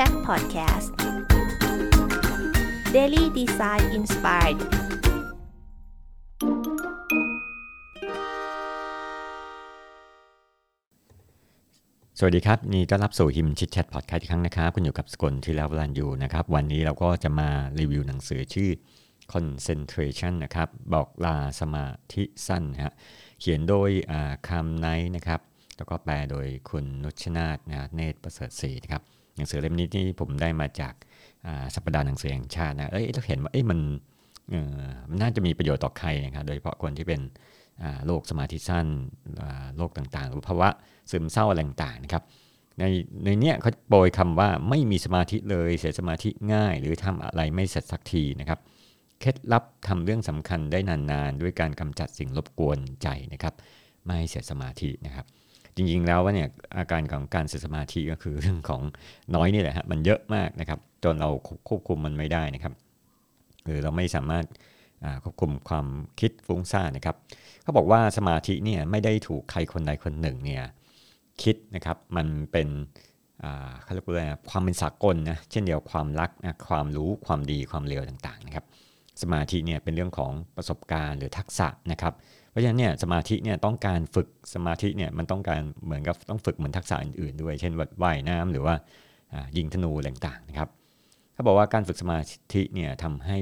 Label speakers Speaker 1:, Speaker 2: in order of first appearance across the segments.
Speaker 1: Chat Podcast Daily Design Inspired
Speaker 2: สวัสดีครับ นี่ต้อนรับสู่ฮิมชิดแชทพอดแคสต์อีกครั้งนะครับ คุณอยู่กับสกลที่แล้วรันอยู่นะครับ วันนี้เราก็จะมารีวิวหนังสือชื่อ concentration นะครับ บอกลาสมาธิสั้นนะฮะเขียนโดยคำไนนะครับ แล้วก็แปลโดยคุณนุชนาธนะเนตรประเสริฐศรีนะครับ หนังสือเล่มนี้ที่ผมได้มาจากสัปดาห์หนังสือแห่งชาตินะเอ้ยเราเห็นว่าเอ้ยมันมันน่าจะมีประโยชน์ต่อใครนะครับ โดยเฉพาะคนที่เป็นโรคสมาธิสั้นโรคต่างๆ หรือภาวะซึมเศร้าอะไรต่างๆนะครับ ในในเนี้ยเขาโปรยคำว่าไม่มีสมาธิเลยเสียสมาธิง่าย หรือทำอะไรไม่เสร็จสักทีนะครับเคล็ดลับทำเรื่องสำคัญได้นานๆ ด้วยการกำจัดสิ่งรบกวนใจนะครับ ไม่เสียสมาธินะครับ จริงๆแล้วว่าเนี่ยอาการของการเสียสมาธิก็คือเรื่องของน้อยนี่แหละฮะมันเยอะมากนะครับ จนเราควบคุมมันไม่ได้นะครับหรือเราไม่สามารถควบคุมความคิดฟุ้งซ่านนะครับเขาบอกว่าสมาธิเนี่ยไม่ได้ถูกใครคนใดคนหนึ่งเนี่ยคิดนะครับมันเป็นเขาเรียกว่าความเป็นสากลนะเช่นเดียวความรักนะความรู้ความดีความเลวต่างๆนะครับสมาธิเนี่ยเป็นเรื่องของประสบการณ์หรือทักษะนะครับ เพราะฉะนั้นเนี่ยสมาธิเนี่ยต้องการฝึกสมาธิเนี่ยมันต้องการเหมือนกับต้องฝึกเหมือนทักษะอื่นๆด้วย เช่นว่ายน้ำหรือว่ายิงธนูต่างๆนะครับเขาบอกว่าการฝึกสมาธิเนี่ยทำให้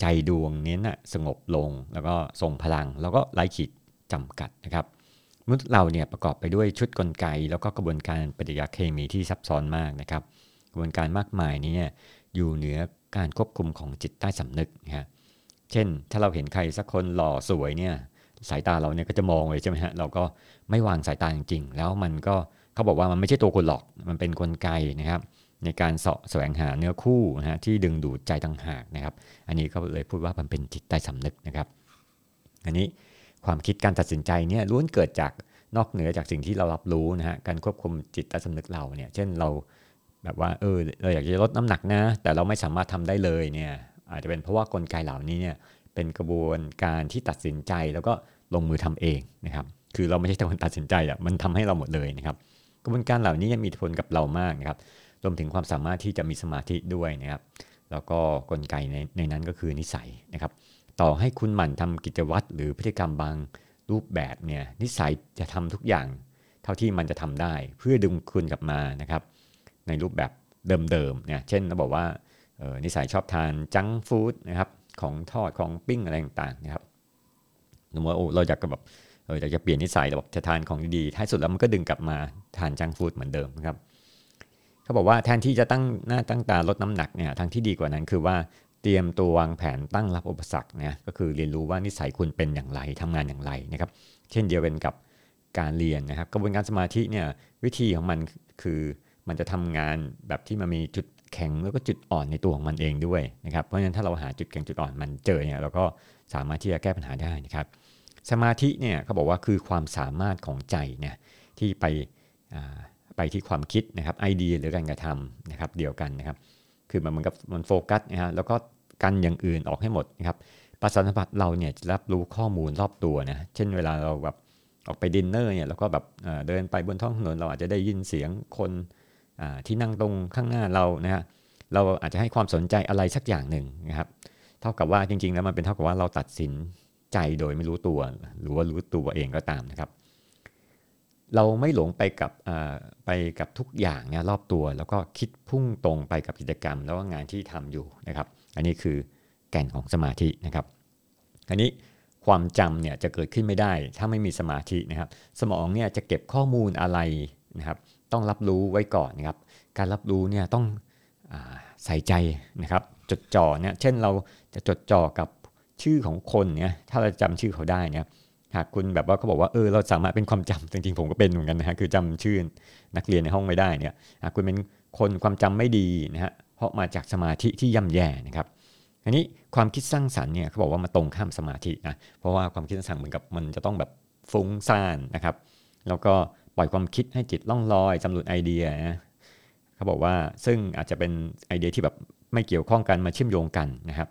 Speaker 2: ใจดวงนี้นะสงบลงแล้วก็ทรงพลัง แล้วก็ไร้ขีดจำกัดนะครับมนุษย์เราเนี่ยประกอบไปด้วยชุดกลไก แล้วก็กระบวนการปฏิกิริยาเคมีที่ซับซ้อนมากนะครับ กระบวนการมากมายนี้อยู่เหนือการควบคุมของจิตใต้สำนึกนะฮะ เช่น ถ้าเราเห็นใครสักคนหล่อสวยเนี่ยสายตาเราเนี่ยก็จะมองเลยใช่ไหมฮะเราก็ไม่วางสายตาจริงๆ แล้วมันก็เขาบอกว่ามันไม่ใช่ตัวคนหลอกมันเป็นนกลไกนะครับ ในการเสาะแสวงหาเนื้อคู่นะฮะที่ดึงดูดใจต่างหากนะครับ อันนี้เขาเลยพูดว่ามันเป็นจิตใต้สำนึกนะครับ อันนี้ความคิดการตัดสินใจเนี่ยล้วนเกิดจากนอกเหนือจากสิ่งที่เรารับรู้นะฮะการควบคุมจิตใต้สำนึกเราเนี่ยเช่นเราแบบว่าเออเราอยากจะลดน้ำหนักนะ แต่เราไม่สามารถทำได้เลยเนี่ย อาจจะเป็นเพราะว่ากลไกเหล่านี้เนี่ยเป็นกระบวนการที่ตัดสินใจแล้วก็ลงมือทำเองนะครับ คือเราไม่ใช่คนตัดสินใจอะมันทำให้เราหมดเลยนะครับ กระบวนการเหล่านี้ยังมีผลกับเรามากนะครับรวมถึงความสามารถที่จะมีสมาธิด้วยนะครับ แล้วก็กลไกในในนั้นก็คือนิสัยนะครับ ต่อให้คุณหมั่นทำกิจวัตรหรือพฤติกรรมบางรูปแบบเนี่ยนิสัยจะทำทุกอย่างเท่าที่มันจะทำได้ เพื่อดึงคุณกลับมานะครับ ในรูปแบบเดิมๆเนี่ยเช่นเราบอกว่า นิสัยชอบทานจังฟู้ดนะครับของทอดของปิ้งอะไรต่างๆนะครับสมมติว่าโอ้เราอยากแบบเอออยากจะเปลี่ยนนิสัยเราบจะทานของดีๆท้ายสุดแล้วมันก็ดึงกลับมาทานจังฟู้ดเหมือนเดิมนะครับเขาบอกว่าแทนที่จะตั้งหน้าตั้งตาลดน้ำหนักเนี่ยทางที่ดีกว่านั้นคือว่าเตรียมตัววางแผนตั้งรับอุปสรรคเนี่ยก็คือเรียนรู้ว่านิสัยคุณเป็นอย่างไรทำงานอย่างไรนะครับ เช่นเดียวกันกับการเรียนนะครับ กระบวนการสมาธิเนี่ยวิธีของมันคือมันจะทำงานแบบที่มันมีจุด แข็งแล้วก็จุดอ่อนในตัวของมันเองด้วยนะครับ เพราะฉะนั้นถ้าเราหาจุดแข็งจุดอ่อนมันเจอเนี่ยเราก็สามารถที่จะแก้ปัญหาได้นะครับ สมาธิเนี่ยเขาบอกว่าคือความสามารถของใจเนี่ยที่ไปไปที่ความคิดนะครับไอเดียหรือการกระทำนะครับเดียวกันนะครับ คือมันเหมือนกับมันโฟกัสนะฮะแล้วก็กันอย่างอื่นออกให้หมดนะครับประสาทสัมผัสเราเนี่ยจะรับรู้ข้อมูลรอบตัวนะเช่นเวลาเราแบบออกไปดินเนอร์เนี่ยแล้วก็แบบเดินไปบนท้องถนนเราอาจจะได้ยินเสียงคน ที่นั่งตรงข้างหน้าเรานะฮะเราอาจจะให้ความสนใจอะไรสักอย่างหนึ่งนะครับ เท่ากับว่าจริงๆแล้วมันเป็นเท่ากับว่าเราตัดสินใจโดยไม่รู้ตัว หรือว่ารู้ตัวเองก็ตามนะครับ เราไม่หลงไปกับไปกับทุกอย่างเนี่ยรอบตัว แล้วก็คิดพุ่งตรงไปกับกิจกรรม แล้วก็งานที่ทำอยู่นะครับ อันนี้คือแก่นของสมาธินะครับอันนี้ความจำเนี่ยจะเกิดขึ้นไม่ได้ ถ้าไม่มีสมาธินะครับ สมองเนี่ยจะเก็บข้อมูลอะไรนะครับ ต้องรับรู้ไว้ก่อนนะครับ การรับรู้เนี่ยต้องอใส่ใจนะครับ จดจ่อเนี่ยเช่นเราจะจดจ่อกับชื่อของคนเนี่ยถ้าเราจำชื่อเขาได้เนี่ยหากคุณแบบว่าเขาบอกว่าเออเราสามารถเป็นความจำจริงๆผมก็เป็นเหมือนกันนะฮะคือจำชื่อนักเรียนในห้องไม่ได้เนี่ยหากคุณเป็นคนความจำไม่ดีนะฮะเพราะมาจากสมาธิที่ย่ำแย่นะครับอันนี้ความคิดสร้างสรรค์เนี่ยเขาบอกว่ามาตรงข้ามสมาธินะเพราะว่าความคิดสร้างสรรค์เหมือนกับมันจะต้องแบบฟุ้งซ่านนะครับ แล้วก็ ปล่อยความคิดให้จิตล่องลอยสำรวจไอเดียนะเขาบอกว่าซึ่งอาจจะเป็นไอเดียที่แบบไม่เกี่ยวข้องกันมาเชื่อมโยงกันนะครับ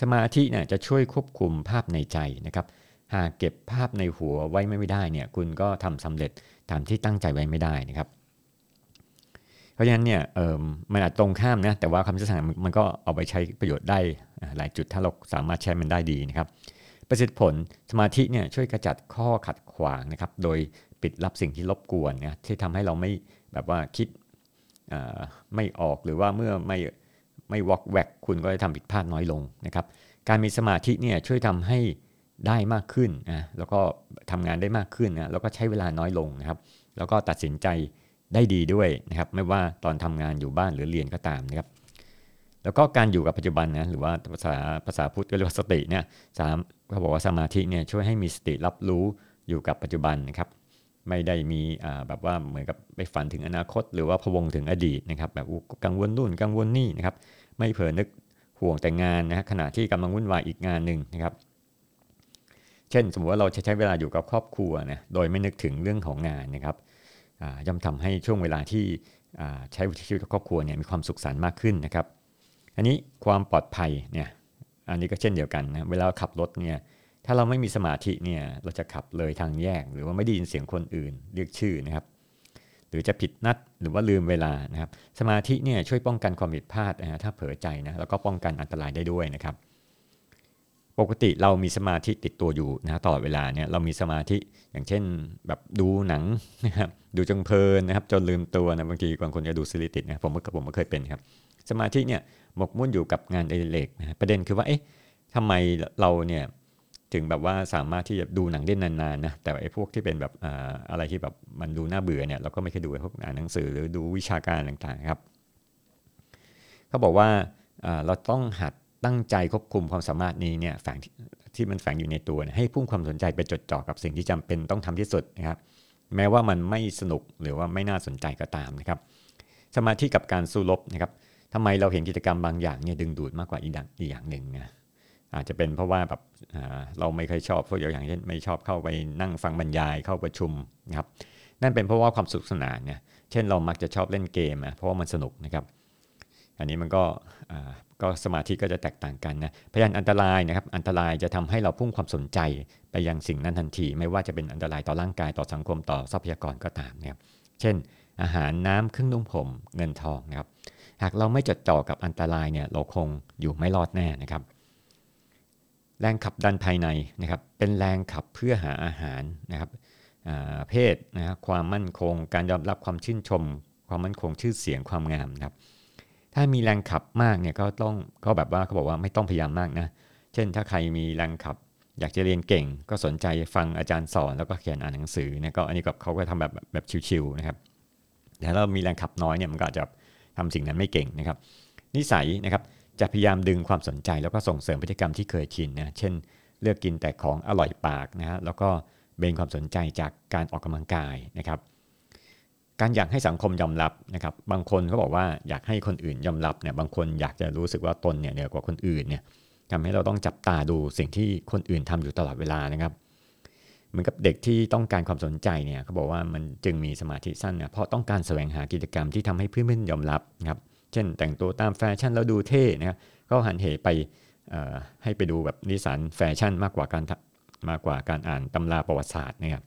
Speaker 2: สมาธิเนี่ยจะช่วยควบคุมภาพในใจนะครับ หากเก็บภาพในหัวไว้ไม่ได้เนี่ยคุณก็ทำสำเร็จตามที่ตั้งใจไว้ไม่ได้นะครับ เพราะราะฉะนั้นเนี่ยเออมันอาจตรงข้ามนะแต่ว่าคำสั่งมันก็เอาไปใช้ประโยชน์ได้หลายจุดถ้าเราสามารถใช้มันได้ดีนะครับประสิทธิผลสมาธิเนี่ยช่วยกระจัดข้อขัดขวางนะครับ โดย ปิดรับสิ่งที่รบกวนนะที่ทำให้เราไม่แบบว่าคิดไม่ออกหรือว่าเมื่อไม่ไม่วอกแวกคุณก็จะทำผิดพลาดน้อยลงนะครับ การมีสมาธิเนี่ยช่วยทำให้ได้มากขึ้นนะแล้วก็ทำงานได้มากขึ้นนะแล้วก็ใช้เวลาน้อยลงนะครับ แล้วก็ตัดสินใจได้ดีด้วยนะครับ ไม่ว่าตอนทำงานอยู่บ้านหรือเรียนก็ตามนะครับ แล้วก็การอยู่กับปัจจุบันนะหรือว่าภาษาภาษาพุทธก็เรียกว่าสติเนี่ยสามเขาบอกว่าสมาธิเนี่ยช่วยให้มีสติรับรู้อยู่กับปัจจุบันนะครับ ไม่ได้มีแบบว่าเหมือนกับไปฝันถึงอนาคต หรือว่าพวงถึงอดีตนะครับแบบกังวลนู่นกังวลนี่นะครับไม่เผลอนึกห่วงแต่งานนะขณะที่กำลังวุ่นวายอีกงานหนึ่งนะครับเช่น สมมติว่าเราใช้เวลาอยู่กับครอบครัวนะโดยไม่นึกถึงเรื่องของงานนะครับย่อมทำให้ช่วงเวลาที่ใช้ชีวิตกับครอบครัวเนี่ยมีความสุขสันต์มากขึ้นนะครับ อันนี้ความปลอดภัยเนี่ยอันนี้ก็เช่นเดียวกันนะเวลาขับรถเนี่ย ถ้าเราไม่มีสมาธิเนี่ยเราจะขับเลยทางแยก หรือว่าไม่ได้ยินเสียงคนอื่นเรียกชื่อนะครับ หรือจะผิดนัดหรือว่าลืมเวลานะครับ สมาธิเนี่ยช่วยป้องกันความผิดพลาดนะถ้าเผลอใจนะแล้วก็ป้องกันอันตรายได้ด้วยนะครับ ปกติเรามีสมาธิติดตัวอยู่นะตลอดเวลาเนี่ยเรามีสมาธิอย่างเช่นแบบดูหนังนะครับดูจงเพลินนะครับ จนลืมตัวนะบางทีบางคนจะดูซีรีส์ติดนะผมก็ผมก็เคยเป็นครับ สมาธิเนี่ยหมกมุ่นอยู่กับงานอดิเรกนะประเด็นคือว่าเอ๊ะทำไมเราเนี่ย ถึงแบบว่าสามารถที่จะดูหนังได้นานๆนะแต่ไอ้พวกที่เป็นแบบอะไรที่แบบมันดูน่าเบื่อเนี่ยเราก็ไม่เคยดูพวกอ่านหนังสือหรือดูวิชาการต่างๆครับเขาบอกว่าเราต้องหัดตั้งใจควบคุมความสามารถนี้เนี่ยแฝงที่มันแฝงอยู่ในตัวให้พุ่งความสนใจไปจดจ่อกับสิ่งที่จำเป็นต้องทำที่สุดนะครับ แม้ว่ามันไม่สนุกหรือว่าไม่น่าสนใจก็ตามนะครับ สมาธิกับการสู้รบนะครับทำไมเราเห็นกิจกรรมบางอย่างเนี่ยดึงดูดมากกว่าอีกอย่างหนึ่งนะ อาจจะเป็นเพราะว่าแบบเราไม่เคยชอบพวกอย่างเช่นไม่ชอบเข้าไปนั่งฟังบรรยายเข้าประชุมนะครับนั่นเป็นเพราะว่าความสุขสนานเนี่ยเช่นเรามักจะชอบเล่นเกมนะเพราะว่ามันสนุกนะครับ อันนี้มันก็ก็สมาธิก็จะแตกต่างกันนะพยานอันตรายนะครับอันตรายจะทำให้เราพุ่งความสนใจไปยังสิ่งนั้นทันที ไม่ว่าจะเป็นอันตรายต่อร่างกายต่อสังคมต่อทรัพยากรก็ตามนะครับเช่น อาหารน้ำเครื่องนุ่งผมเงินทองนะครับหากเราไม่จดจ่อกับอันตรายเนี่ยเราคงอยู่ไม่รอดแน่นะครับ แรงขับดันภายในนะครับเป็นแรงขับเพื่อหาอาหารนะครับเพศนะครับความมั่นคง การยอมรับความชื่นชม ความมั่นคงชื่อเสียงความงามนะครับถ้ามีแรงขับมากเนี่ยก็ต้องก็แบบว่าเขาบอกว่าไม่ต้องพยายามมากนะเช่นถ้าใครมีแรงขับ อยากจะเรียนเก่ง ก็สนใจฟังอาจารย์สอนแล้วก็เขียนอ่านหนังสือนะก็อันนี้ก็เขาก็ทำแบบแบบชิวๆนะครับแต่ถ้าเรามีแรงขับน้อยเนี่ยมันก็จะทำสิ่งนั้นไม่เก่งนะครับ นิสัยนะครับ จะพยายามดึงความสนใจแล้วก็ส่งเสริมพฤติกรรมที่เคยชินนะเช่น เลือกกินแต่ของอร่อยปากนะฮะแล้วก็เบนความสนใจจากการออกกำลังกายนะครับ การอยากให้สังคมยอมรับนะครับ บางคนเขาบอกว่าอยากให้คนอื่นยอมรับเนี่ยบางคนอยากจะรู้สึกว่าตนเนี่ยเหนือกว่าคนอื่นเนี่ยทำให้เราต้องจับตาดูสิ่งที่คนอื่นทำอยู่ตลอดเวลานะครับเหมือนกับเด็กที่ต้องการความสนใจเนี่ยเขาบอกว่ามันจึงมีสมาธิสั้นเนี่ยเพราะต้องการแสวงหากิจกรรมที่ทำให้เพื่อนๆยอมรับนะครับ เช่นแต่งตัวตามแฟชั่นแล้วดูเท่นะครับก็หันเหไปให้ไปดูแบบนิตยสารแฟชั่นมากกว่าการมากกว่าการอ่านตำราประวัติศาสตร์นะครับ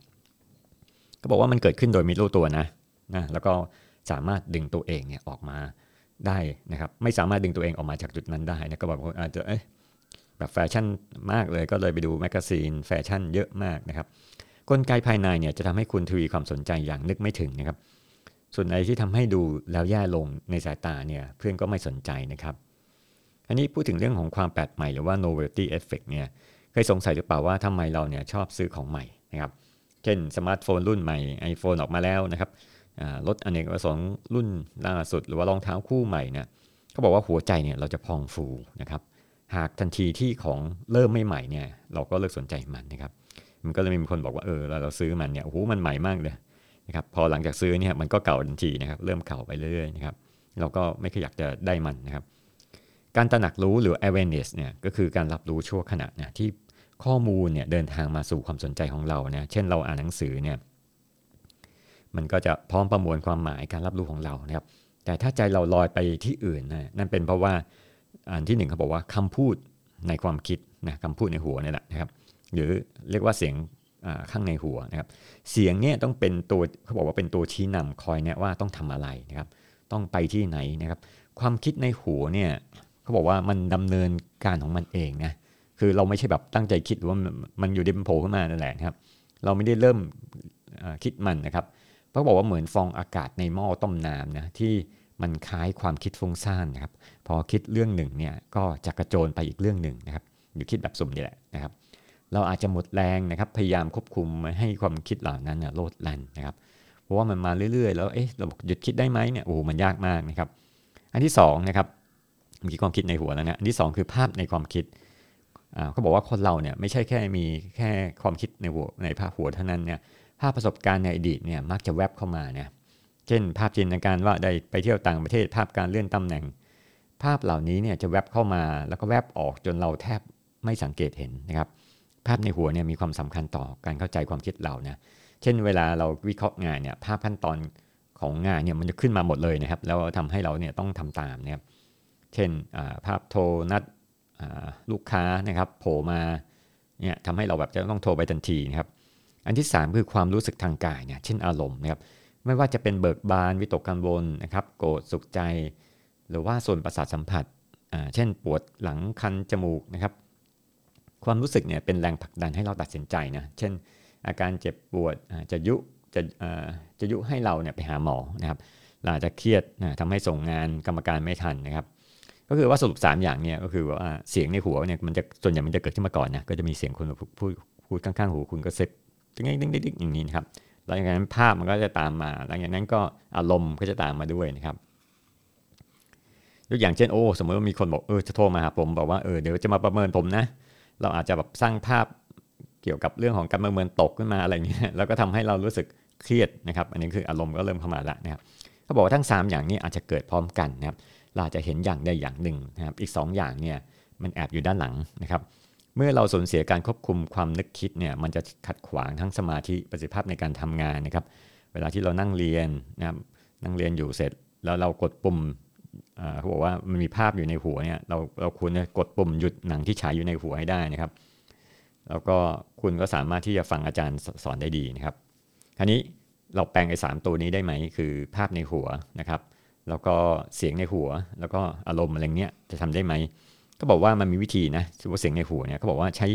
Speaker 2: ก็บอกว่ามันเกิดขึ้นโดยไม่รู้ตัวนะนะแล้วก็สามารถดึงตัวเองเนี่ยออกมาได้นะครับไม่สามารถดึงตัวเองออกมาจากจุดนั้นได้นะก็บอกว่าอาจจะเอ๊ะแบบแฟชั่นมากเลยก็เลยไปดู magazine แฟชั่นเยอะมากนะครับกลไกภายในเนี่ยจะทำให้คุณทวีความสนใจอย่างนึกไม่ถึงนะครับ ส่วนอะไรที่ทำให้ดูแล้วแย่ลงในสายตาเนี่ยเพื่อนก็ไม่สนใจนะครับ อันนี้พูดถึงเรื่องของความแปลกใหม่หรือว่า novelty effect เนี่ยเคยสงสัยหรือเปล่าว่าทำไมเราเนี่ยชอบซื้อของใหม่นะครับ เช่นสมาร์ทโฟนรุ่นใหม่ iPhone ออกมาแล้วนะครับรถอเนกประสงค์รุ่นล่าสุด หรือว่ารองเท้าคู่ใหม่เนี่ยเขาบอกว่าหัวใจเนี่ยเราจะพองฟูนะครับหากทันทีที่ของเริ่มไม่ใหม่เนี่ยเราก็เลิกสนใจมันนะครับ มันก็เลยมีคนบอกว่าเออเราเราซื้อมันเนี่ยโอ้โหมันใหม่มากเลย นะครับพอหลังจากซื้อเนี่ยมันก็เก่าทันทีนะครับเริ่มเก่าไปเรื่อยๆนะครับเราก็ไม่เคยอยากจะได้มันนะครับการตระหนักรู้หรือ awareness เนี่ยก็คือการรับรู้ชั่วขณะนะที่ข้อมูลเนี่ยเดินทางมาสู่ความสนใจของเราเนี่ยเช่นเราอ่านหนังสือเนี่ยมันก็จะพร้อมประมวลความหมายการรับรู้ของเรานะครับแต่ถ้าใจเราลอยไปที่อื่นนะนั่นเป็นเพราะว่าอันที่หนึ่งเขาบอกว่าคำพูดในความคิดนะคำพูดในหัวนี่แหละนะครับหรือเรียกว่าเสียง ข้างในหัวนะครับ เสียงเนี้ยต้องเป็นตัวเขาบอกว่าเป็นตัวชี้นำคอยแนะว่าต้องทำอะไรนะครับ ต้องไปที่ไหนนะครับ ความคิดในหัวเนี่ยเขาบอกว่ามันดำเนินการของมันเองนะคือเราไม่ใช่แบบตั้งใจคิดหรือว่ามันอยู่ดีมันโผล่ขึ้นมานั่นแหละนะครับ เราไม่ได้เริ่มคิดมันนะครับเขาบอกว่าเหมือนฟองอากาศในหม้อต้มน้ำนะที่มันคล้ายความคิดฟุ้งซ่านนะครับ พอคิดเรื่องหนึ่งเนี่ยก็จะกระโจนไปอีกเรื่องหนึ่งนะครับ อยู่คิดแบบสุ่มนี่แหละนะครับ เราอาจจะหมดแรงนะครับ พยายามควบคุมม่ให้ความคิดเหล่านั้นโลดแล่นนะครับ เพราะว่ามันมาเรื่อยๆ แล้วเอ๊ะเราหยุดคิดได้ไหมเนี่ยโอ้มันยากมากนะครับ อันที่2นะครับมีความคิดในหัวแล้วนะอันที่ 2 คือภาพในความคิดเขาบอกว่าคนเราเนี่ยไม่ใช่แค่มีแค่ความคิดในหัวในภาพหัวเท่านั้นเนี่ยภาพประสบการณ์ในอดีตเนี่ยมักจะแวบเข้ามาเนี่ยเช่น ภาพจินตนาการว่าได้ไปเที่ยวต่างประเทศภาพการเลื่อนตำแหน่ง ภาพเหล่านี้เนี่ยจะแวบเข้ามาแล้วก็แวบออกจนเราแทบไม่สังเกตเห็นนะครับ ภาพในหัวเนี่ยมีความสำคัญต่อการเข้าใจความคิดเรานะเช่นเวลาเราวิเคราะห์งานเนี่ยภาพขั้นตอนของงานเนี่ยมันจะขึ้นมาหมดเลยนะครับ แล้วทำให้เราเนี่ยต้องทำตามนะครับเช่นภาพโทรนัดลูกค้านะครับโผล่มาเนี่ยทำให้เราแบบจะต้องโทรไปทันทีนะครับอันที่ 3 คือความรู้สึกทางกายเนี่ยเช่นอารมณ์นะครับไม่ว่าจะเป็นเบิกบานวิตกกังวลนะครับโกรธสุขใจ หรือว่าส่วนประสาทสัมผัสเช่นปวดหลังคันจมูกนะครับ ความรู้สึกเนี่ยเป็นแรงผลักดันให้เราตัดสินใจนะเช่น อาการเจ็บปวดจะยุจะจะยุให้เราเนี่ยไปหาหมอนะครับเราจะเครียดนะทำให้ส่งงานกรรมการไม่ทันนะครับก็คือว่าสรุป 3 อย่างเนี่ยก็คือว่าเสียงในหัวเนี่ยมันจะส่วนใหญ่มันจะเกิดขึ้นมาก่อนนะก็จะมีเสียงคนพูดพูดข้างๆหูคุณก็เซ็ตดิ้งดิ้งดิ้งอย่างนี้นะครับหลังจากนั้นภาพมันก็จะตามมา หลังจากนั้นก็อารมณ์ก็จะตามมาด้วยนะครับยกอย่างเช่นโอ้สมมติว่ามีคนบอกเออจะโทรมาหาผมบอกว่าเออเดี๋ยวจะมาประเมินผมนะ เราอาจจะแบบสร้างภาพเกี่ยวกับเรื่องของการประเมินตกขึ้นมาอะไรเงี้ยแล้วก็ทำให้เรารู้สึกเครียดนะครับอันนี้คืออารมณ์ก็เริ่มเข้ามาแล้วนะครับเขาบอกว่าทั้ง 3 อย่างนี้อาจจะเกิดพร้อมกันนะครับเราจะเห็นอย่างใดอย่างหนึ่งนะครับอีก 2 อย่างเนี่ยมันแอบอยู่ด้านหลังนะครับเมื่อเราสูญเสียการควบคุมความนึกคิดเนี่ยมันจะขัดขวางทั้งสมาธิประสิทธิภาพในการทำงานนะครับเวลาที่เรานั่งเรียนนะครับนั่งเรียนอยู่เสร็จแล้วเรากดปุ่ม เขาบอกว่ามันมีภาพอยู่ในหัวเนี่ยเราเราควรจะกดปุ่มหยุดหนังที่ฉายอยู่ในหัวให้ได้นะครับ แล้วก็คุณก็สามารถที่จะฟังอาจารย์สอนได้ดีนะครับคราวนี้เราแปลงไอ้สามตัวนี้ได้ไหมคือภาพในหัวนะครับ แล้วก็เสียงในหัว แล้วก็อารมณ์อะไรเงี้ยจะทำได้ไหมก็บอกว่ามันมีวิธีนะถือว่าเสียงในหัวเนี่ยเขาบอกว่าใช้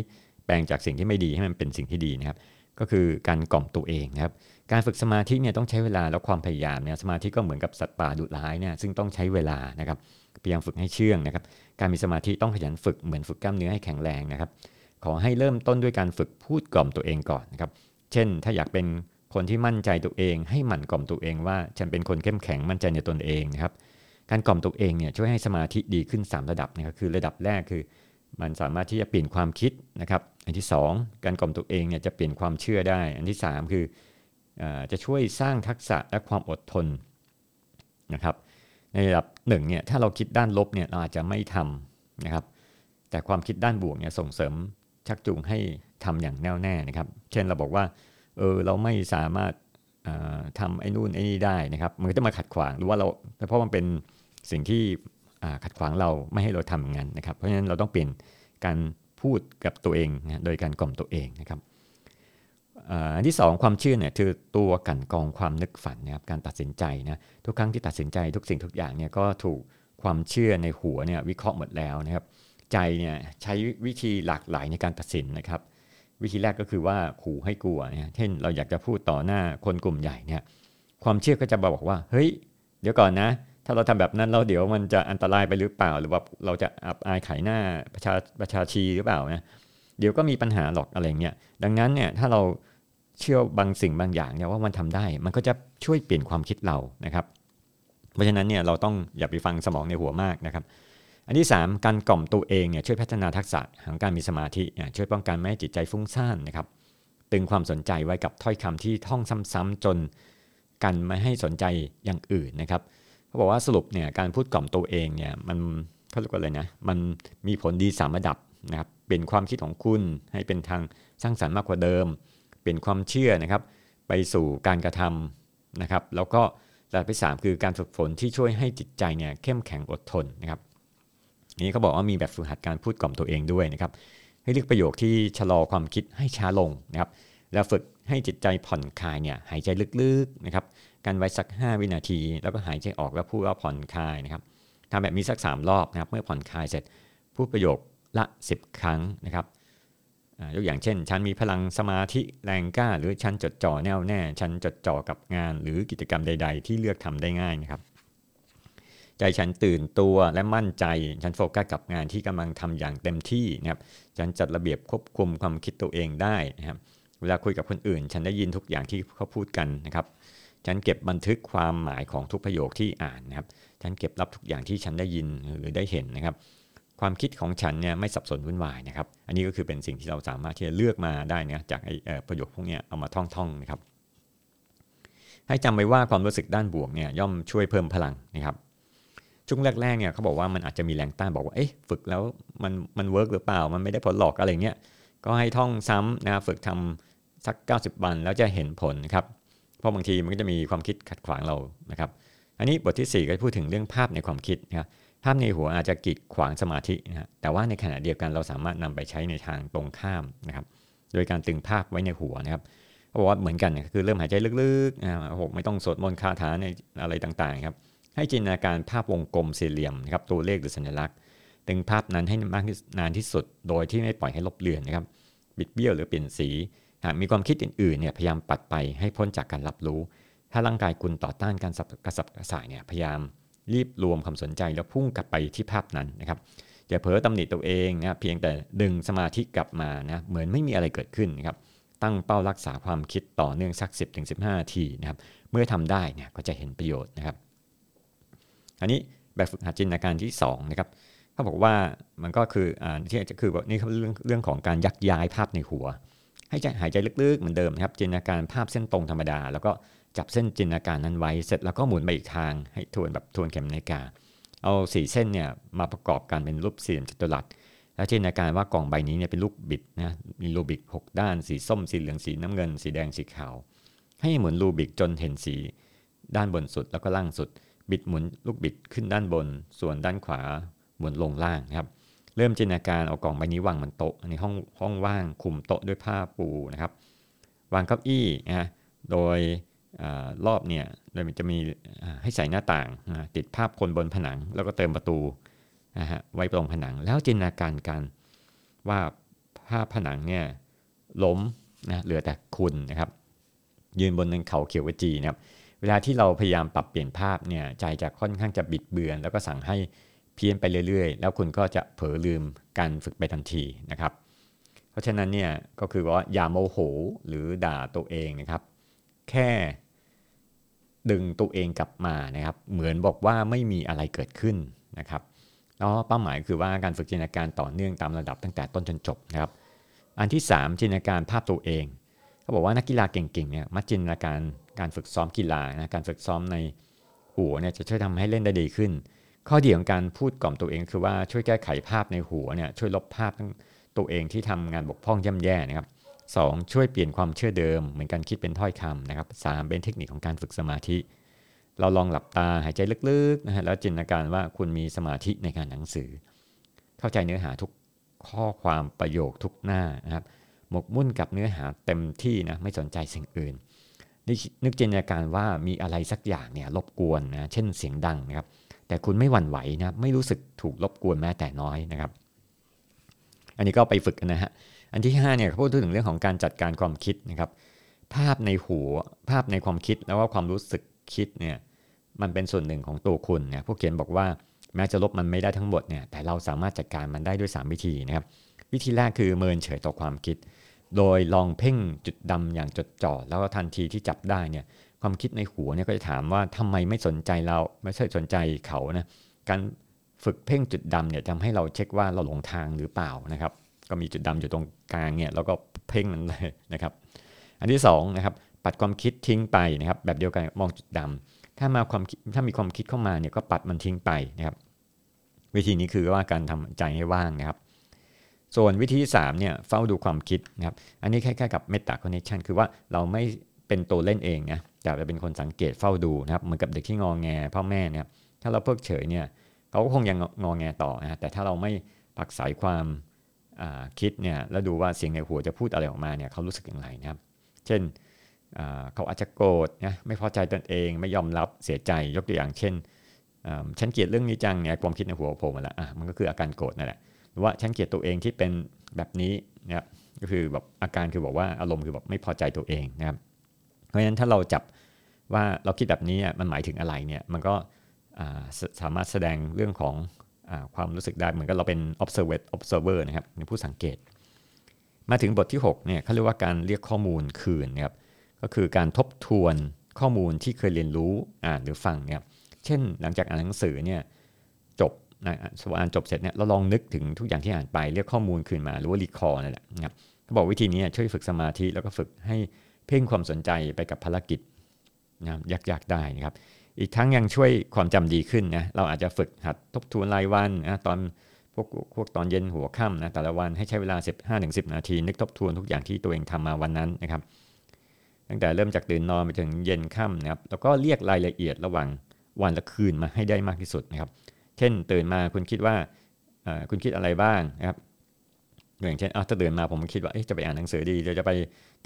Speaker 2: แปลงจากสิ่งที่ไม่ดีให้มันเป็นสิ่งที่ดีนะครับ ก็คือการกล่อมตัวเองนะครับ การฝึกสมาธิเนี่ยต้องใช้เวลาแล้วความพยายามเนี่ยสมาธิก็เหมือนกับสัตว์ป่าดุร้ายเนี่ยซึ่งต้องใช้เวลานะครับพยายามฝึกให้เชื่องนะครับ การมีสมาธิต้องขยันฝึกเหมือนฝึกกล้ามเนื้อให้แข็งแรงนะครับ ขอให้เริ่มต้นด้วยการฝึกพูดกล่อมตัวเองก่อนนะครับ เช่น ถ้าอยากเป็นคนที่มั่นใจตัวเอง ให้หมั่นกล่อมตัวเองว่าฉันเป็นคนเข้มแข็งมั่นใจในตนเองนะครับ การกล่อมตัวเองเนี่ยช่วยให้สมาธิดีขึ้น 3 ระดับนะครับคือระดับแรกคือ มันสามารถที่จะเปลี่ยนความคิดนะครับ อันที่ 2 การกล่อมตัวเองเนี่ยจะเปลี่ยนความเชื่อได้ อันที่ 3 คืออ จะช่วยสร้างทักษะและความอดทนนะครับ ในระดับหนึ่งเนี่ยถ้าเราคิดด้านลบเนี่ยเราอาจจะไม่ทำนะครับ แต่ความคิดด้านบวกเนี่ยส่งเสริมชักจูงให้ทำอย่างแน่วแน่นะครับ เช่นเราบอกว่าเออเราไม่สามารถทำไอ้นู่นไอ้นี่ได้นะครับมันก็จะมาขัดขวางหรือว่าเราเพราะมันเป็นสิ่งที่ขัดขวางเราไม่ให้เราทำอย่างนั้นนะครับ เพราะฉะนั้นเราต้องเปลี่ยนการพูดกับตัวเองนะโดยการกล่อมตัวเองนะครับ อันที่ 2 ความเชื่อเนี่ยคือตัวกันกองความนึกฝันนะครับการตัดสินใจนะทุกครั้งที่ตัดสินใจทุกสิ่งทุกอย่างเนี่ยก็ถูกความเชื่อในหัวเนี่ยวิเคราะห์หมดแล้วนะครับ ใจเนี่ยใช้วิธีหลากหลายในการตัดสินนะครับ วิธีแรกก็คือว่าขู่ให้กลัวเนี่ยเช่นเราอยากจะพูดต่อหน้าคนกลุ่มใหญ่เนี่ยความเชื่อก็จะบอกว่าเฮ้ย เดี๋ยวก่อนนะ ถ้าเราทำแบบนั้นเราเดี๋ยวมันจะอันตรายไปหรือเปล่า หรือว่าเราจะอับอายขายหน้าประชาประชาชีหรือเปล่านะเดี๋ยวก็มีปัญหาหรอกอะไรเงี้ยดังนั้นเนี่ยถ้าเรา เชื่อบางสิ่งบางอย่างเนี่ยว่ามันทำได้ มันก็จะช่วยเปลี่ยนความคิดเรานะครับ เพราะฉะนั้นเนี่ยเราต้องอย่าไปฟังสมองในหัวมากนะครับ อันที่ 3 การกล่อมตัวเองเนี่ยช่วยพัฒนาทักษะของการมีสมาธิช่วยป้องกันไม่ให้จิตใจฟุ้งซ่านนะครับ ตึงความสนใจไว้กับถ้อยคำที่ท่องซ้ำๆจนกันไม่ให้สนใจอย่างอื่นนะครับเขาบอกว่าสรุปเนี่ยการพูดกล่อมตัวเองเนี่ยมันเขาเรียกว่าอะไรนะมันมีผลดีสามระดับนะครับเป็นความคิดของคุณให้เป็นทางสร้างสรรค์มากกว่าเดิม เป็นความเชื่อนะครับ ไปสู่การกระทำนะครับ แล้วก็ระดับที่สคือการฝึกฝนที่ช่วยให้จิตใจเนี่ยเข้มแข็งอดทนนะครับนี้เขาบอกว่ามีแบบฝึกหัดการพูดกล่อมตัวเองด้วยนะครับ ให้เลือกประโยคที่ชะลอความคิดให้ช้าลงนะครับ แล้วฝึกให้จิตใจผ่อนคลายเนี่ยหายใจลึกๆนะครับกันไว้สัก 5 วินาที แล้วก็หายใจออกแล้วพูดว่าผ่อนคลายนะครับทำแบบนี้สัก 3 รอบนะครับ เมื่อผ่อนคลายเสร็จพูดประโยคละ 10 ครั้งนะครับ ยกอย่างเช่น ฉันมีพลังสมาธิแรงกล้า หรือฉันจดจ่อแน่วแน่ ฉันจดจ่อกับงาน หรือกิจกรรมใด ๆ ที่เลือกทำได้ง่ายนะครับใจฉันตื่นตัวและมั่นใจ ฉันโฟกัสกับงานที่กำลังทำอย่างเต็มที่นะครับฉันจัดระเบียบควบคุมความคิดตัวเองได้นะครับเวลาคุยกับคนอื่น ฉันได้ยินทุกอย่างที่เขาพูดกันนะครับ ฉันเก็บบันทึกความหมายของทุกประโยคที่อ่านนะครับ ฉันเก็บรับทุกอย่างที่ฉันได้ยินหรือได้เห็นนะครับ ความคิดของฉันเนี่ยไม่สับสนวุ่นวายนะครับ อันนี้ก็คือเป็นสิ่งที่เราสามารถที่จะเลือกมาได้นะจากไอ้ประโยคพวกนี้เอามาท่องๆนะครับ ให้จำไว้ว่าความรู้สึกด้านบวกเนี่ยย่อมช่วยเพิ่มพลังนะครับช่วงแรกๆเนี่ยเขาบอกว่ามันอาจจะมีแรงต้านบอกว่าเอ๊ะฝึกแล้วมันมันเวิร์กหรือเปล่า มันไม่ได้ผลหลอกอะไรเงี้ยก็ให้ท่องซ้ำนะฝึกทำสัก 90 วันแล้วจะเห็นผลนะครับเพราะบางทีมันก็จะมีความคิดขัดขวางเรานะครับ อันนี้บทที่ 4 ก็พูดถึงเรื่องภาพในความคิดนะครับ ภาพในหัวอาจจะกีดขวางสมาธินะแต่ว่าในขณะเดียวกันเราสามารถนำไปใช้ในทางตรงข้ามนะครับ โดยการตึงภาพไว้ในหัวนะครับเขาบอกว่าเหมือนกันคือเริ่มหายใจลึกๆนะโอ้โหไม่ต้องสวดมนต์คาถาในอะไรต่างๆครับ ให้จินตนาการภาพวงกลมสี่เหลี่ยมนะครับ ตัวเลขหรือสัญลักษณ์ ตึงภาพนั้นให้มากนานที่สุด โดยที่ไม่ปล่อยให้ลบเลือนนะครับ บิดเบี้ยวหรือเปลี่ยนสี หากมีความคิดอื่นๆเนี่ยพยายามปัดไปให้พ้นจากการรับรู้ ถ้าร่างกายคุณต่อต้านการกระสับกระส่ายเนี่ยพยายาม รีบรวมความสนใจแล้วพุ่งกลับไปที่ภาพนั้นนะครับอย่าเผลอตำหนิตัวเองนะเพียงแต่ดึงสมาธิกลับมานะเหมือนไม่มีอะไรเกิดขึ้นนะครับตั้งเป้ารักษาความคิดต่อเนื่องสัก 10-15ถึงนาทีนะครับเมื่อทำได้เนี่ยก็จะเห็นประโยชน์นะครับ อันนี้แบบฝึกหัดจินตนาการที่2นะครับเขาบอกว่ามันก็คืออ่าที่จะคือนี่เรื่องเรื่องของการยักย้ายภาพในหัว ให้ใจหายใจลึกๆเหมือนเดิมนะครับจินตนาการภาพเส้นตรงธรรมดา แล้วก็ จับเส้นจินตนาการนั้นไว้เสร็จแล้วก็หมุนไปอีกทางให้ทวนแบบทวนเข็มนาฬิกา เอาสีเส้นเนี่ยมาประกอบกันเป็นรูปสี่เหลี่ยมจัตุรัสแล้วจินตนาการว่ากล่องใบนี้เนี่ยเป็นลูกบิดนะมีรูบิก 6 ด้าน สีส้มสีเหลืองสีน้ำเงิน สีแดงสีขาว ให้หมุนรูบิกจนเห็นสี ด้านบนสุดแล้วก็ล่างสุด บิดหมุนลูกบิดขึ้นด้านบน ส่วนด้านขวาหมุนลงล่างนะครับเริ่มจินตนาการเอากล่องใบนี้วางบนโต๊ะในห้องห้องว่างคุมโต๊ะด้วยผ้าปูนะครับวางเก้าอี้นะโดย รอบเนี่ยโดยจะมีให้ใส่หน้าต่าง ติดภาพคนบนผนัง แล้วก็เติมประตูไว้ตรงผนัง แล้วจินตนาการกันว่าภาพผนังเนี่ยล้มนะเหลือแต่คุณนะครับ ยืนบนนเขาเขียววจีนะครับเวลาที่เราพยายามปรับเปลี่ยนภาพเนี่ยใจจะค่อนข้างจะบิดเบือน แล้วก็สั่งให้เพี้ยนไปเรื่อยๆ แล้วคุณก็จะเผลอลืมการฝึกไปทันทีนะครับ เพราะฉะนั้นเนี่ยก็คือว่าอย่าโมโหหรือด่าตัวเองนะครับ แค่ ดึงตัวเองกลับมานะครับ เหมือนบอกว่าไม่มีอะไรเกิดขึ้นนะครับแล้วเป้าหมายคือว่าการฝึกจินตนาการต่อเนื่องตามระดับตั้งแต่ต้นจนจบนะครับ อันที่ 3 จินตนาการภาพตัวเองเขาบอกว่านักกีฬาเก่งๆเนี่ยมักจินตนาการการฝึกซ้อมกีฬานะการฝึกซ้อมในหัวเนี่ยจะช่วยทำให้เล่นได้ดีขึ้น ข้อดีของการพูดกล่อมตัวเองคือว่าช่วยแก้ไขภาพในหัวเนี่ยช่วยลบภาพตัวเองที่ทำงานบกพร่องย่ำแย่นะครับ สช่วยเปลี่ยนความเชื่อเดิม เหมือนการคิดเป็นถ้อยคำนะครับสเป็นเทคนิคของการฝึกสมาธิ เราลองหลับตาหายใจลึกๆนะฮะแล้วจินตนาการว่าคุณมีสมาธิในการหนังสือ เข้าใจเนื้อหาทุกข้อความประโยคทุกหน้านะครับหมกมุ่นกับเนื้อหาเต็มที่นะไม่สนใจสิ่งอื่นนึกจินตนาการว่ามีอะไรสักอย่างเนี่ยรบกวนนะเช่นเสียงดังนะครับ แต่คุณไม่หวั่นไหวนะไม่รู้สึกถูกรบกวนแม้แต่น้อยนะครับ อันนี้ก็ไปฝึกนะฮะ อันที่5เนี่ยเขาพูดถึงเรื่องของการจัดการความคิดนะครับ ภาพในหัวภาพในความคิดแล้วว่าความรู้สึกคิดเนี่ยมันเป็นส่วนหนึ่งของตัวคุณเนี่ยผู้เขียนบอกว่าแม้จะลบมันไม่ได้ทั้งหมดเนี่ยแต่เราสามารถจัดการมันได้ด้วย 3 วิธีนะครับ วิธีแรกคือเมินเฉยต่อความคิด โดยลองเพ่งจุดดำอย่างจดจ่อแล้วก็ทันทีที่จับได้เนี่ยความคิดในหัวเนี่ยก็จะถามว่าทำไมไม่สนใจเราไม่ใช่สนใจเขานะการฝึกเพ่งจุดดำเนี่ยทำให้เราเช็คว่าเราหลงทางหรือเปล่านะครับ ก็มีจุดดำอยู่ตรงกลางเนี่ยแล้วก็เพ่งมันเลยนะครับ อันที่2นะครับปัดความคิดทิ้งไปนะครับ แบบเดียวกันมองจุดดำถ้ามาความถ้ามีความคิดเข้ามาเนี่ยก็ปัดมันทิ้งไปนะครับ วิธีนี้คือว่าการทำใจให้ว่างนะครับ ส่วนวิธีที่3เนี่ยเฝ้าดูความคิดนะครับ อันนี้คล้ายๆกับเมตตาคอนเนคชันคือว่าเราไม่เป็นตัวเล่นเองนะแต่จะเป็นคนสังเกตเฝ้าดูนะครับ เหมือนกับเด็กที่งองแงพ่อแม่เนี่ยถ้าเราเพิกเฉยเนี่ยเขาก็คงยังงองแงต่อนะแต่ถ้าเราไม่ปักสายความ คิดเนี่ยแล้วดูว่าเสียงในหัวจะพูดอะไรออกมาเนี่ยเขารู้สึกอย่างไรนะครับ เช่นเขาอาจจะโกรธนะไม่พอใจตนเองไม่ยอมรับเสียใจยกตัวอย่างเช่นฉันเกลียดเรื่องนี้จังเนี่ยความคิดในหัวโผมมาแล้วอะมันก็คืออาการโกรธนั่นแหละหรือว่าฉันเกลียดตัวเองที่เป็นแบบนี้นี่ยก็คือแบบอาการคือบอกว่าอารมณ์คือแบบไม่พอใจตัวเองนะครับ เพราะฉะนั้นถ้าเราจับว่าเราคิดแบบนี้มันหมายถึงอะไรเนี่ยมันก็สามารถแสดงเรื่องของ ความรู้สึกได้เหมือนกับเราเป็น observer observer นะครับเป็นผู้สังเกต มาถึงบทที่6เนี่ยเขาเรียกว่าการเรียกข้อมูลคืนนะครับก็คือการทบทวนข้อมูลที่เคยเรียนรู้อ่านหรือฟังเนี่ยเช่นหลังจากอ่านหนังสือเนี่ยจบนะสวอ่านจบเสร็จเนี่ยเราลองนึกถึงทุกอย่างที่อ่านไปเรียกข้อมูลคืนมาหรือว่ารีคอร์นั่นแหละนะครับเขาบอกวิธีนี้ช่วยฝึกสมาธิแล้วก็ฝึกให้เพ่งความสนใจไปกับภารกิจนะยากๆได้นะครับ อีกทั้งยังช่วยความจำดีขึ้นนะเราอาจจะฝึกหัดทบทวนรายวันนะตอนพวกพวกตอนเย็นหัวค่ำนะแต่ละวันให้ใช้เวลา 15-10 นาที นึกทบทวนทุกอย่างที่ตัวเองทำมาวันนั้นนะครับตั้งแต่เริ่มจากตื่นนอนไปถึงเย็นค่ำนะครับแล้วก็เรียกรายละเอียดระหว่างวันและคืนมาให้ได้มากที่สุดนะครับ เช่นตื่นมาคุณคิดว่าคุณคิดอะไรบ้างนะครับอย่างเช่นถ้าตื่นมาผมคิดว่าจะไปอ่านหนังสือดีจะไป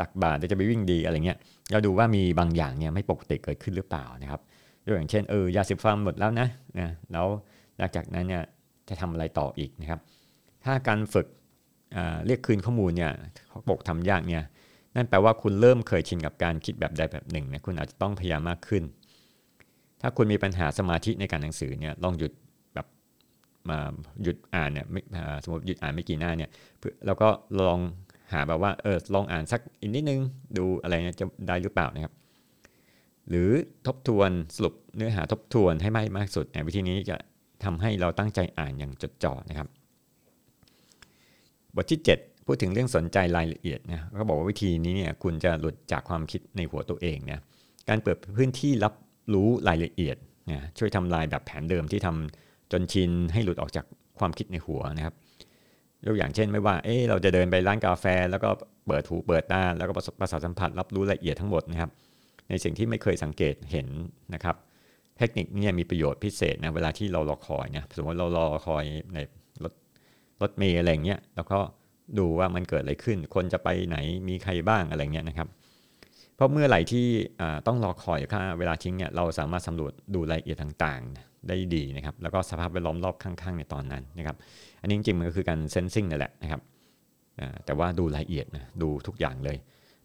Speaker 2: ตักบาตรจะไปวิ่งดีอะไรเงี้ยเราดูว่ามีบางอย่างเนี่ยไม่ปกติเกิดขึ้นหรือเปล่านะครับ อย่างเช่นเออยาสีฟันหมดแล้วนะนะแล้วหลังจากนั้นเนี่ยจะทำอะไรต่ออีกนะครับ ถ้าการฝึกเรียกคืนข้อมูลเนี่ยปกทำยากเนี่ยนั่นแปลว่าคุณเริ่มเคยชินกับการคิดแบบใดแบบหนึ่งนะคุณอาจจะต้องพยายามมากขึ้น ถ้าคุณมีปัญหาสมาธิในการหนังสือเนี่ยลองหยุดแบบมาหยุดอ่านเนี่ยสมมติหยุดอ่านไม่กี่หน้าเนี่ยแล้วก็ลองหาแบบว่าเออลองอ่านสักอีกนิดนึงดูอะไรเนี่ยจะได้หรือเปล่านะครับ หรือทบทวนสรุปเนื้อหาทบทวนให้มากมากสุดวิธีนี้จะทำให้เราตั้งใจอ่านอย่างจดจ่อนะครับ บทที่ 7 พูดถึงเรื่องสนใจรายละเอียดนะเขาบอกว่าวิธีนี้เนี่ยคุณจะหลุดจากความคิดในหัวตัวเองนะการเปิดพื้นที่รับรู้รายละเอียดนะช่วยทำลายแบบแผนเดิมที่ทำจนชินให้หลุดออกจากความคิดในหัวนะครับยกอย่างเช่นไม่ว่าเออเราจะเดินไปร้านกาแฟ แล้วก็เปิดหูเปิดตาแล้วก็ประสาทสัมผัสรับรู้รายละเอียดทั้งหมดนะครับ ในสิ่งที่ไม่เคยสังเกตเห็นนะครับเทคนิคนี้มีประโยชน์พิเศษนะเวลาที่เรารอคอยนะสมมติเรารอคอยในรถรถเมล์อะไรเงี้ยแล้วก็ดูว่ามันเกิดอะไรขึ้น คนจะไปไหนมีใครบ้างอะไรเงี้ยนะครับ เพราะเมื่อไหร่ที่ต้องรอคอยค่าเวลาทิ้งเนี่ยเราสามารถสำรวจดูรายละเอียดต่างๆ ได้ดีนะครับ แล้วก็สภาพแวดล้อมรอบข้างๆในตอนนั้นนะครับ อันนี้จริงๆมันก็คือการเซนซิงนั่นแหละนะครับแต่ว่าดูรายละเอียดนะดูทุกอย่างเลย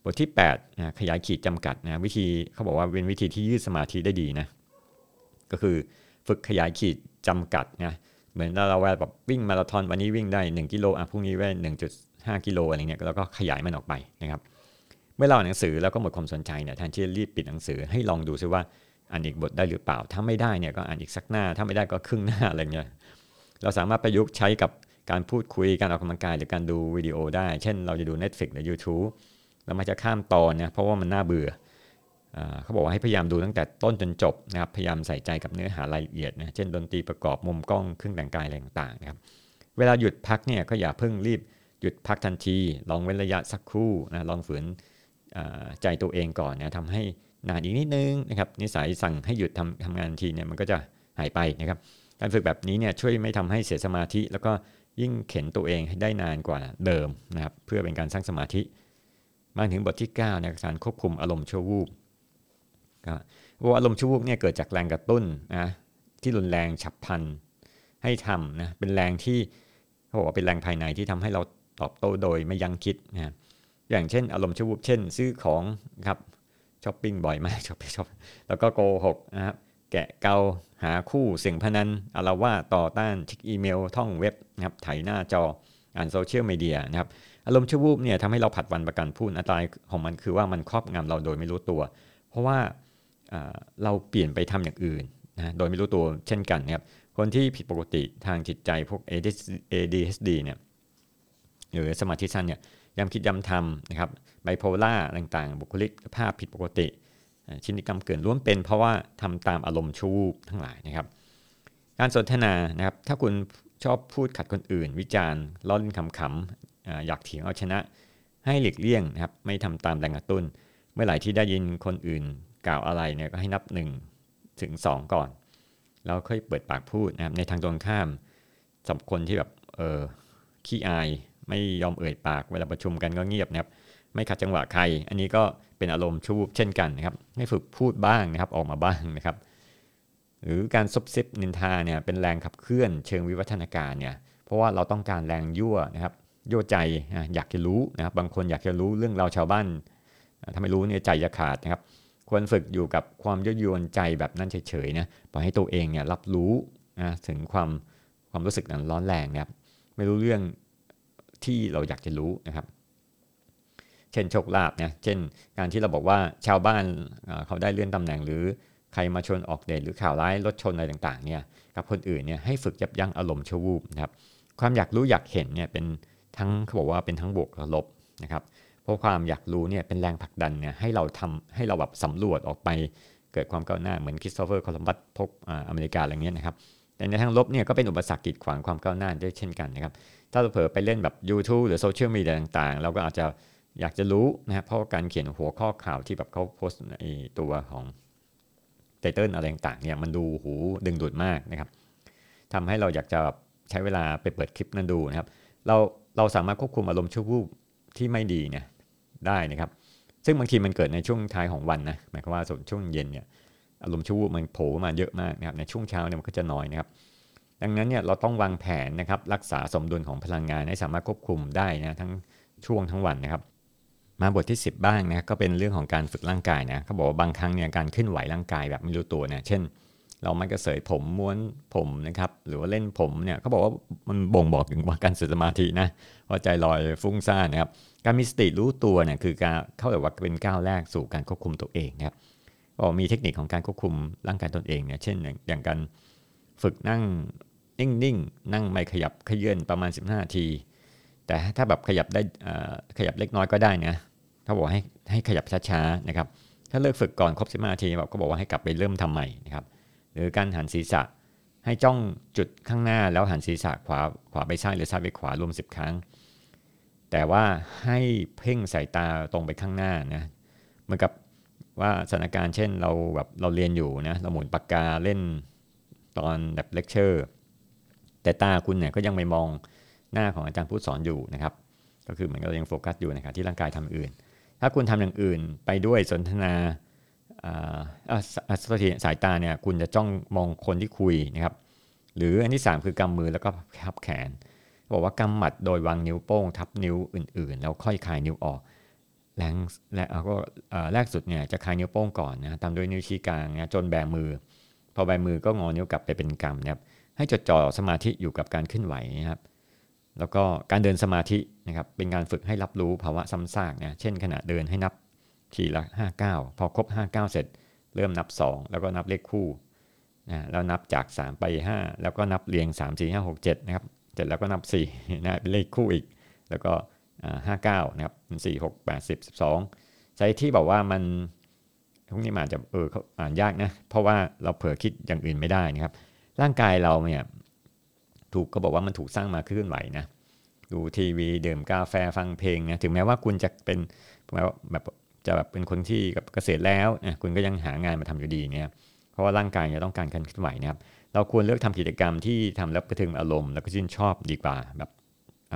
Speaker 2: บทที่ 8 นะขยายขีดจำกัดนะวิธีเขาบอกว่าเป็นวิธีที่ยืดสมาธิได้ดีนะก็คือฝึกขยายขีดจำกัดนะเหมือนเราแบบวิ่งมาราธอนวันนี้วิ่งได้ 1 กิโลอะพรุ่งนี้วิ่ง1.5 กิโลอะไรเงี้ยแล้วก็ขยายมันออกไปนะครับเมื่อเราอ่านหนังสือแล้วก็หมดความสนใจเนี่ยแทนที่จะรีบปิดหนังสือให้ลองดูซิว่าอ่านอีกบทได้หรือเปล่า ถ้าไม่ได้เนี่ยก็อ่านอีกสักหน้า ถ้าไม่ได้ก็ครึ่งหน้าอะไรเงี้ยเราสามารถประยุกต์ใช้กับการพูดคุยการออกกำลังกายหรือการดูวิดีโอได้ เช่นเราจะดู Netflix หรือ YouTube เรามาจะข้ามตอนเนี่ยเพราะว่ามันน่าเบื่อเขาบอกว่าให้พยายามดูตั้งแต่ต้นจนจบนะครับพยายามใส่ใจกับเนื้อหารายละเอียดนะเช่นดนตรีประกอบมุมกล้องเครื่องแต่งกายอะไรต่างๆนะครับเวลาหยุดพักเนี่ยก็อย่าเพิ่งรีบหยุดพักทันที ลองเว้นระยะสักครู่นะลองฝืนใจตัวเองก่อนนะทำให้นานอีกนิดนึงนะครับนิสัยสั่งให้หยุดทำทำงานทีเนี่ยมันก็จะหายไปนะครับการฝึกแบบนี้เนี่ยช่วยไม่ทำให้เสียสมาธิ แล้วก็ยิ่งเข็นตัวเองให้ได้นานกว่าเดิมนะครับเพื่อเป็นการสร้างสมาธิ มาถึงบทที่9ในการควบคุมอารมณ์ชั่ววูบว่าอารมณ์ชั่ววูบเนี่ยเกิดจากแรงกระตุ้นนะที่รุนแรงฉับพลันให้ทำนะเป็นแรงที่เขาบอกว่าเป็นแรงภายในที่ทำให้เราตอบโต้โดยไม่ยั้งคิดนะอย่างเช่น อารมณ์ชั่ววูบเช่น ซื้อของครับช้อปปิ้งบ่อยมากช้อปปิ้งช้อปแล้วก็โกหกนะครับแกะเกาหาคู่เสียงพนันอาละวาดต่อต้านเช็คอีเมล ท่องเว็บนะครับถ่ายหน้าจออ่านโซเชียลมีเดียนะครับ อารมณ์ชั่ววูบเนี่ยทำให้เราผัดวันประกันพรุ่งอันตรายของมันคือว่ามันครอบงำเราโดยไม่รู้ตัว เพราะว่าเราเปลี่ยนไปทำอย่างอื่นนะโดยไม่รู้ตัวเช่นกันนะครับคนที่ผิดปกติทางจิตใจพวก ADHD เนี่ยหรือสมาธิสั้นเนี่ยย้ำคิดย้ำทำนะครับไบโพล่าต่างๆ บุคลิกภาพผิดปกติชินิกรรมเกินล้วนเป็นเพราะว่าทำตามอารมณ์ชูบทั้งหลายนะครับ การสนทนานะครับถ้าคุณชอบพูดขัดคนอื่น วิจารณ์ล้อเล่นขำๆ อยากเถียงเอาชนะ ให้หลีกเลี่ยงนะครับไม่ทำตามแรงกระตุ้น เมื่อไหร่ที่ได้ยินคนอื่นกล่าวอะไรเนี่ยก็ให้นับ1ถึง2 ก่อน แล้วค่อยเปิดปากพูดนะครับในทางตรงข้ามสำหรับคนที่แบบเออขี้อายไม่ยอมเอ่ยปากเวลาประชุมกันก็เงียบนะครับไไม่ขัดจังหวะใคร อันนี้ก็เป็นอารมณ์ชั่ววูบเช่นกันนะครับ ให้ฝึกพูดบ้างนะครับออกมาบ้างนะครับ หรือการซบซิบนินทาเนี่ยเป็นแรงขับเคลื่อนเชิงวิวัฒนาการเนี่ยเพราะว่าเราต้องการแรงยั่วนะครับ โย่ใจอยากจะรู้นะครับบางคนอยากจะรู้เรื่องราวชาวบ้านถ้าไม่รู้เนี่ยใจจะขาดนะครับ ควรฝึกอยู่กับความยั่วยวนใจแบบนั้นเฉยๆนะปล่อยให้ตัวเองเนี่ยรับรู้นะถึงความความรู้สึกนั้นร้อนแรงนะครับไม่รู้เรื่องที่เราอยากจะรู้นะครับ เช่นโชคลาภนะเช่นการที่เราบอกว่าชาวบ้านเขาได้เลื่อนตำแหน่งหรือใครมาชนออกเดทหรือข่าวร้ายรถชนอะไรต่างๆเนี่ยกับคนอื่นเนี่ยให้ฝึกยับยั้งอารมณ์ชั่ววูบนะครับความอยากรู้อยากเห็นเนี่ยเป็น ทั้งเขาบอกว่าเป็นทั้งบวกและลบนะครับเพราะความอยากรู้เนี่ยเป็นแรงผลักดันเนี่ยให้เราทำให้เราแบบสำรวจออกไปเกิดความก้าวหน้าเหมือนคริสโตเฟอร์โคลัมบัสพบอเมริกาอะไรเงี้ยนะครับแต่ในทางลบเนี่ยก็เป็นอุปสรรคกีดขวางความก้าวหน้าด้วยเช่นกันนะครับถ้าเราเผลอไปเล่นแบบ YouTube หรือโซเชียลมีเดียต่างๆ เราก็อาจจะอยากจะรู้นะครับเพราะการเขียนหัวข้อข่าวที่แบบเขาโพสต์ในตัวของไตเติลอะไรต่างๆเนี่ยมันดูหูดึงดูดมากนะครับทำให้เราอยากจะใช้เวลาไปเปิดคลิปนั้นดูนะครับ เรา เราสามารถควบคุมอารมณ์ชั่ววูบที่ไม่ดีเนี่ยได้นะครับ ซึ่งบางทีมันเกิดในช่วงท้ายของวันนะหมายความว่าส่วนช่วงเย็นเนี่ยอารมณ์ชั่ววูบมันโผล่มาเยอะมากนะครับในช่วงเช้าเนี่ยมันก็จะน้อยนะครับ ดังนั้นเนี่ยเราต้องวางแผนนะครับรักษาสมดุลของพลังงานให้สามารถควบคุมได้นะทั้งช่วงทั้งวันนะครับ มาบทที่ 10 บ้างนะก็เป็นเรื่องของการฝึกร่างกายนะเขาบอกว่าบางครั้งเนี่ยการเคลื่อนไหวร่างกายแบบไม่รู้ตัวเนี่ยเช่น เรามันก็เสยผมม้วนผมนะครับ หรือว่าเล่นผมเนี่ยเขาบอกว่ามันบ่งบอกถึงว่าการสึกสมาธินะว่าใจลอยฟุ้งซ่านนะครับ การมีสติรู้ตัวเนี่ยคือการเข้าแบบว่าเป็นก้าวแรกสู่การควบคุมตัวเองนะครับก็มีเทคนิคของการควบคุมร่างกายตนเองเนี่ยเช่นอย่างการฝึกนั่งนิ่งๆนั่งไม่ขยับขยื่นประมาณ 15นาที แต่ถ้าแบบขยับได้ขยับเล็กน้อยก็ได้นะเขาบอกให้ให้ขยับช้าๆนะครับถ้าเลิกฝึกก่อนครบ15นาทีแบบก็บอกว่าให้กลับไปเริ่มทำใหม่นะครับ หรือการหันศีรษะ ให้จ้องจุดข้างหน้าแล้วหันศีรษะขวาขวาไปซ้ายหรือซ้ายไปขวารวม 10 ครั้ง แต่ว่าให้เพ่งสายตาตรงไปข้างหน้านะเหมือนกับว่าสถานการณ์เช่นเราแบบเราเรียนอยู่นะเราหมุนปากกาเล่นตอนแบบเลคเชอร์แต่ตาคุณเนี่ยก็ยังไม่มองหน้าของอาจารย์ผู้สอนอยู่นะครับ ก็คือเหมือนกับยังโฟกัสอยู่นะครับที่ร่างกายทำอื่น ถ้าคุณทำอย่างอื่นไปด้วยสนทนา สติสายตาเนี่ยคุณจะจ้องมองคนที่คุยนะครับ หรืออันที่ 3 คือกำมือแล้วก็ทับแขน บอกว่ากำหมัดโดยวางนิ้วโป้ง ทับนิ้วอื่น ๆ แล้วค่อยคลายนิ้วออกแรงและก็แรกสุดเนี่ยจะคลายนิ้วโป้งก่อนนะตามด้วยนิ้วชี้กลางนะจนแบมือ พอแบมือก็งอนิ้วกลับไปเป็นกำนะครับให้จดจ่อสมาธิอยู่กับการเคลื่อนไหวนะครับแล้วก็การเดินสมาธินะครับเป็นการฝึกให้รับรู้ภาวะซ้ำซากนะเช่นขณะเดินให้นับ ทีละ5ก้าพอครบ5ก้าเสร็จ เริ่มนับ 2 แล้วก็นับเลขคู่นะแล้วนับจาก 3 ไป 5 แล้วก็นับเรียง 3 4 5 6 7นะครับเสร็จแล้วก็นับ4นะเป็นเลขคู่อีก แล้วก็ห้าเก้านะครับสี่หกแปดสิบสิบสองใช้ที่บอกว่ามันพวกนี้มันจะเอออ่านยากนะเพราะว่าเราเผลอคิดอย่างอื่นไม่ได้นะครับ ร่างกายเราเนี่ยถูกก็บอกว่ามันถูกสร้างมาเคลื่อนไหวนะดูทีวีดื่มกาแฟฟังเพลงนะถึงแม้ว่าคุณจะเป็นแบบ จะแบบเป็นคนที่กับเกษตรแล้วนะคุณก็ยังหางานมาทำอยู่ดีเนี่ยเพราะว่าร่างกายจะต้องการการเคลื่อนไหวนะครับเราควรเลือกทำกิจกรรมที่ทำแล้วกระทึงอารมณ์แล้วก็ชื่นชอบดีกว่าแบบ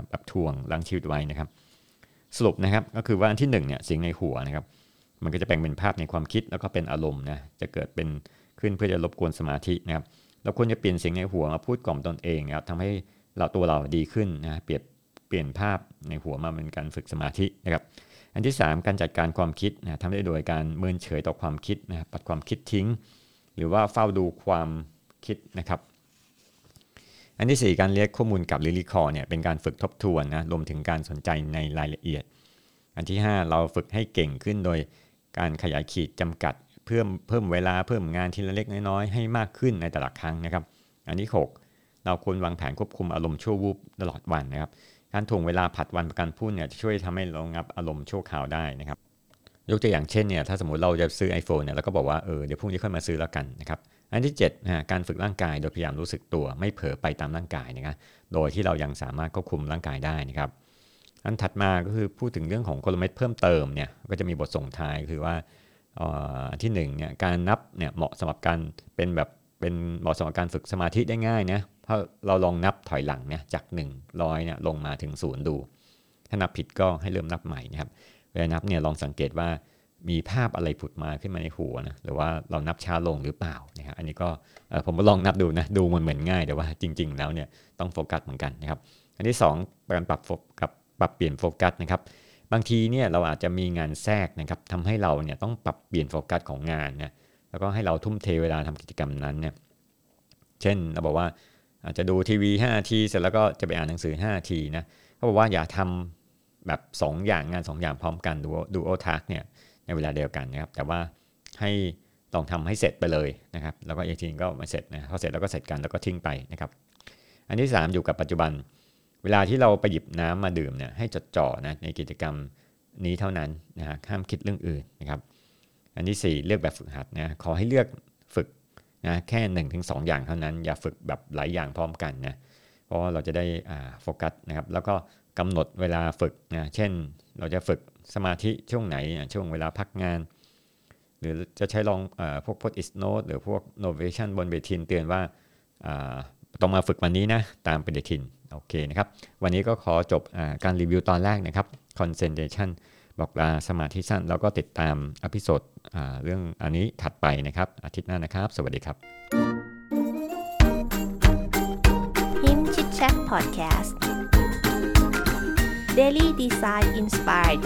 Speaker 2: แบบทวงล้างชีวิตไว้นะครับ สรุปนะครับก็คือว่าอันที่1เนี่ยสิ่งในหัวนะครับ มันก็จะแบ่งเป็นภาพในความคิดแล้วก็เป็นอารมณ์นะจะเกิดเป็นขึ้นเพื่อจะรบกวนสมาธินะครับเราควรจะเปลี่ยนเสียงในหัวมาพูดกล่อมตนเองนะครับทำให้เราตัวเราดีขึ้นนะเปลี่ยนเปลี่ยนภาพในหัวมาเป็นการฝึกสมาธินะครับ อันที่ 3 การจัดการความคิดนะทำได้โดยการเมินเฉยต่อความคิดนะปัดความคิดทิ้ง หรือว่าเฝ้าดูความคิดนะครับ อันที่ 4 การเรียกข้อมูลกับลิลิคอเนี่ยเป็นการฝึกทบทวนนะรวมถึงการสนใจในรายละเอียด อันที่ 5 เราฝึกให้เก่งขึ้นโดยการขยายขีดจำกัด เพิ่มเพิ่มเวลาเพิ่มงานทีละเล็กน้อยๆให้มากขึ้นในแต่ละครั้งนะครับ อันที่ 6 เราควรวางแผนควบคุมอารมณ์ชั่ววูบตลอดวันนะครับ การถ่วงเวลาผัดวันประกันพุ่นเนี่ยจะช่วยทำให้เรางับอารมณ์ชั่วคราวได้นะครับ ยกตัวอย่างเช่นเนี่ยถ้าสมมติเราจะซื้อ iPhone เนี่ยเราก็บอกว่าเออเดี๋ยวพรุ่งนี้ค่อยมาซื้อแล้วกันนะครับอันที่7นะการฝึกร่างกายโดยพยายามรู้สึกตัวไม่เผลอไปตามร่างกายนะครับโดยที่เรายังสามารถควบคุมร่างกายได้นะครับ อันถัดมาก็คือพูดถึงเรื่องของกลเม็ดเพิ่มเติมเนี่ยก็จะมีบทส่งท้ายคือว่าอันที่1เนี่ยการนับเนี่ยเหมาะสำหรับการเป็นแบบเป็นเหมาะสำหรับการฝึกสมาธิได้ง่ายนะ เพราเราลองนับถอยหลังเนี่ยจาก 100เนี่ยลงมาถึงศูนย์ดู ถ้านับผิดก็ให้เริ่มนับใหม่นะครับเวลานับเนี่ยลองสังเกตว่ามีภาพอะไรผุดมาขึ้นมาในหัวนะหรือว่าเรานับช้าลงหรือเปล่านะฮะอันนี้ก็ผมก็ลองนับดูนะดูมันเหมือนง่ายแต่ว่าจริง ๆ แล้วเนี่ยต้องโฟกัสเหมือนกันนะครับ อันที่2การปรับโฟกัสปรับเปลี่ยนโฟกัสนะครับบางทีเนี่ยเราอาจจะมีงานแทรกนะครับทำให้เราเนี่ยต้องปรับเปลี่ยนโฟกัสของงานนะแล้วก็ให้เราทุ่มเทเวลาทำกิจกรรมนั้นเนี่ยเช่นเราบอกว่า อาจจะดูทีวี5นาทีเสร็จแล้วก็จะไปอ่านหนังสือ5นาทีนะเขาบอกว่าอย่าทำแบบ 2 อย่างงาน 2 อย่างพร้อมกันดูดูโอทักเนี่ยในเวลาเดียวกันนะครับ แต่ว่าให้ลองทำให้เสร็จไปเลยนะครับ แล้วก็อีกทีก็มาเสร็จนะพอเสร็จแล้วก็เสร็จกันแล้วก็ทิ้งไปนะครับ อันที่ 3 อยู่กับปัจจุบัน เวลาที่เราไปหยิบน้ำมาดื่มเนี่ยให้จดจ่อนะในกิจกรรมนี้เท่านั้นนะฮะห้ามคิดเรื่องอื่นนะครับ อันที่ 4 เลือกแบบฝึกหัดนะขอให้เลือกฝึก นะแค่1นถึงสอย่างเท่านั้น อย่าฝึกแบบหลายอย่างพร้อมกันนะเพราะว่าเราจะได้โฟกัสนะครับแล้วก็กำหนดเวลาฝึกนะเช่นเราจะฝึกสมาธิช่วงไหนช่วงเวลาพักงาน หรือจะใช้ลองอพวก post it note หรือพวก notation บนเวทีเตือนว่าต้องมาฝึกวันนี้นะ ตามปฏิทิน โอเคนะครับ วันนี้ก็ขอจบการรีวิวตอนแรกนะครับ concentration บอกลาสมาธิสั้น แล้วก็ติดตาม episode เรื่องอันนี้ถัดไปนะครับ อาทิตย์หน้านะครับ สวัสดีครับ
Speaker 1: Him Chit Chat Podcast Daily Design Inspired